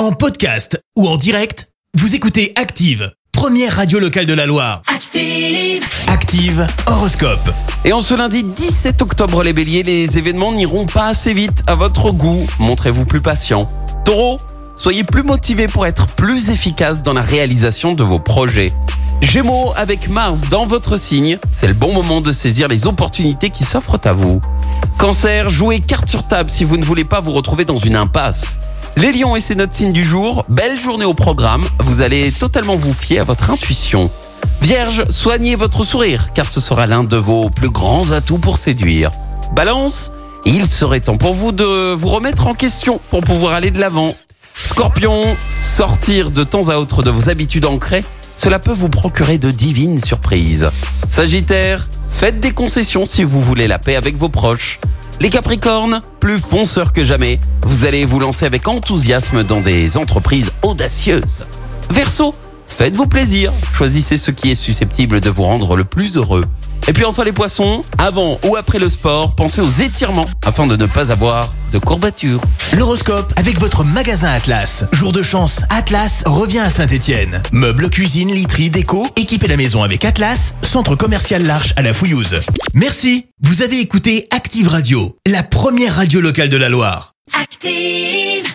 En podcast ou en direct, vous écoutez Active, première radio locale de la Loire. Active. Active Horoscope. Et en ce lundi 17 octobre, les béliers, les événements n'iront pas assez vite à votre goût. Montrez-vous plus patient. Taureau, soyez plus motivé pour être plus efficace dans la réalisation de vos projets. Gémeaux, avec Mars dans votre signe, c'est le bon moment de saisir les opportunités qui s'offrent à vous. Cancer, jouez carte sur table si vous ne voulez pas vous retrouver dans une impasse. Les lions et c'est notre signe du jour, belle journée au programme, vous allez totalement vous fier à votre intuition. Vierge, soignez votre sourire car ce sera l'un de vos plus grands atouts pour séduire. Balance, il serait temps pour vous de vous remettre en question pour pouvoir aller de l'avant. Scorpion, sortir de temps à autre de vos habitudes ancrées, cela peut vous procurer de divines surprises. Sagittaire, faites des concessions si vous voulez la paix avec vos proches. Les Capricornes, plus fonceurs que jamais, vous allez vous lancer avec enthousiasme dans des entreprises audacieuses. Verseau, faites-vous plaisir, choisissez ce qui est susceptible de vous rendre le plus heureux. Et puis enfin les poissons, avant ou après le sport, pensez aux étirements afin de ne pas avoir de courbatures. L'horoscope avec votre magasin Atlas. Jour de chance, Atlas revient à Saint-Étienne. Meubles, cuisine, literie, déco, équipez la maison avec Atlas, centre commercial L'Arche à la Fouillouse. Merci. Vous avez écouté Active Radio, la première radio locale de la Loire. Active.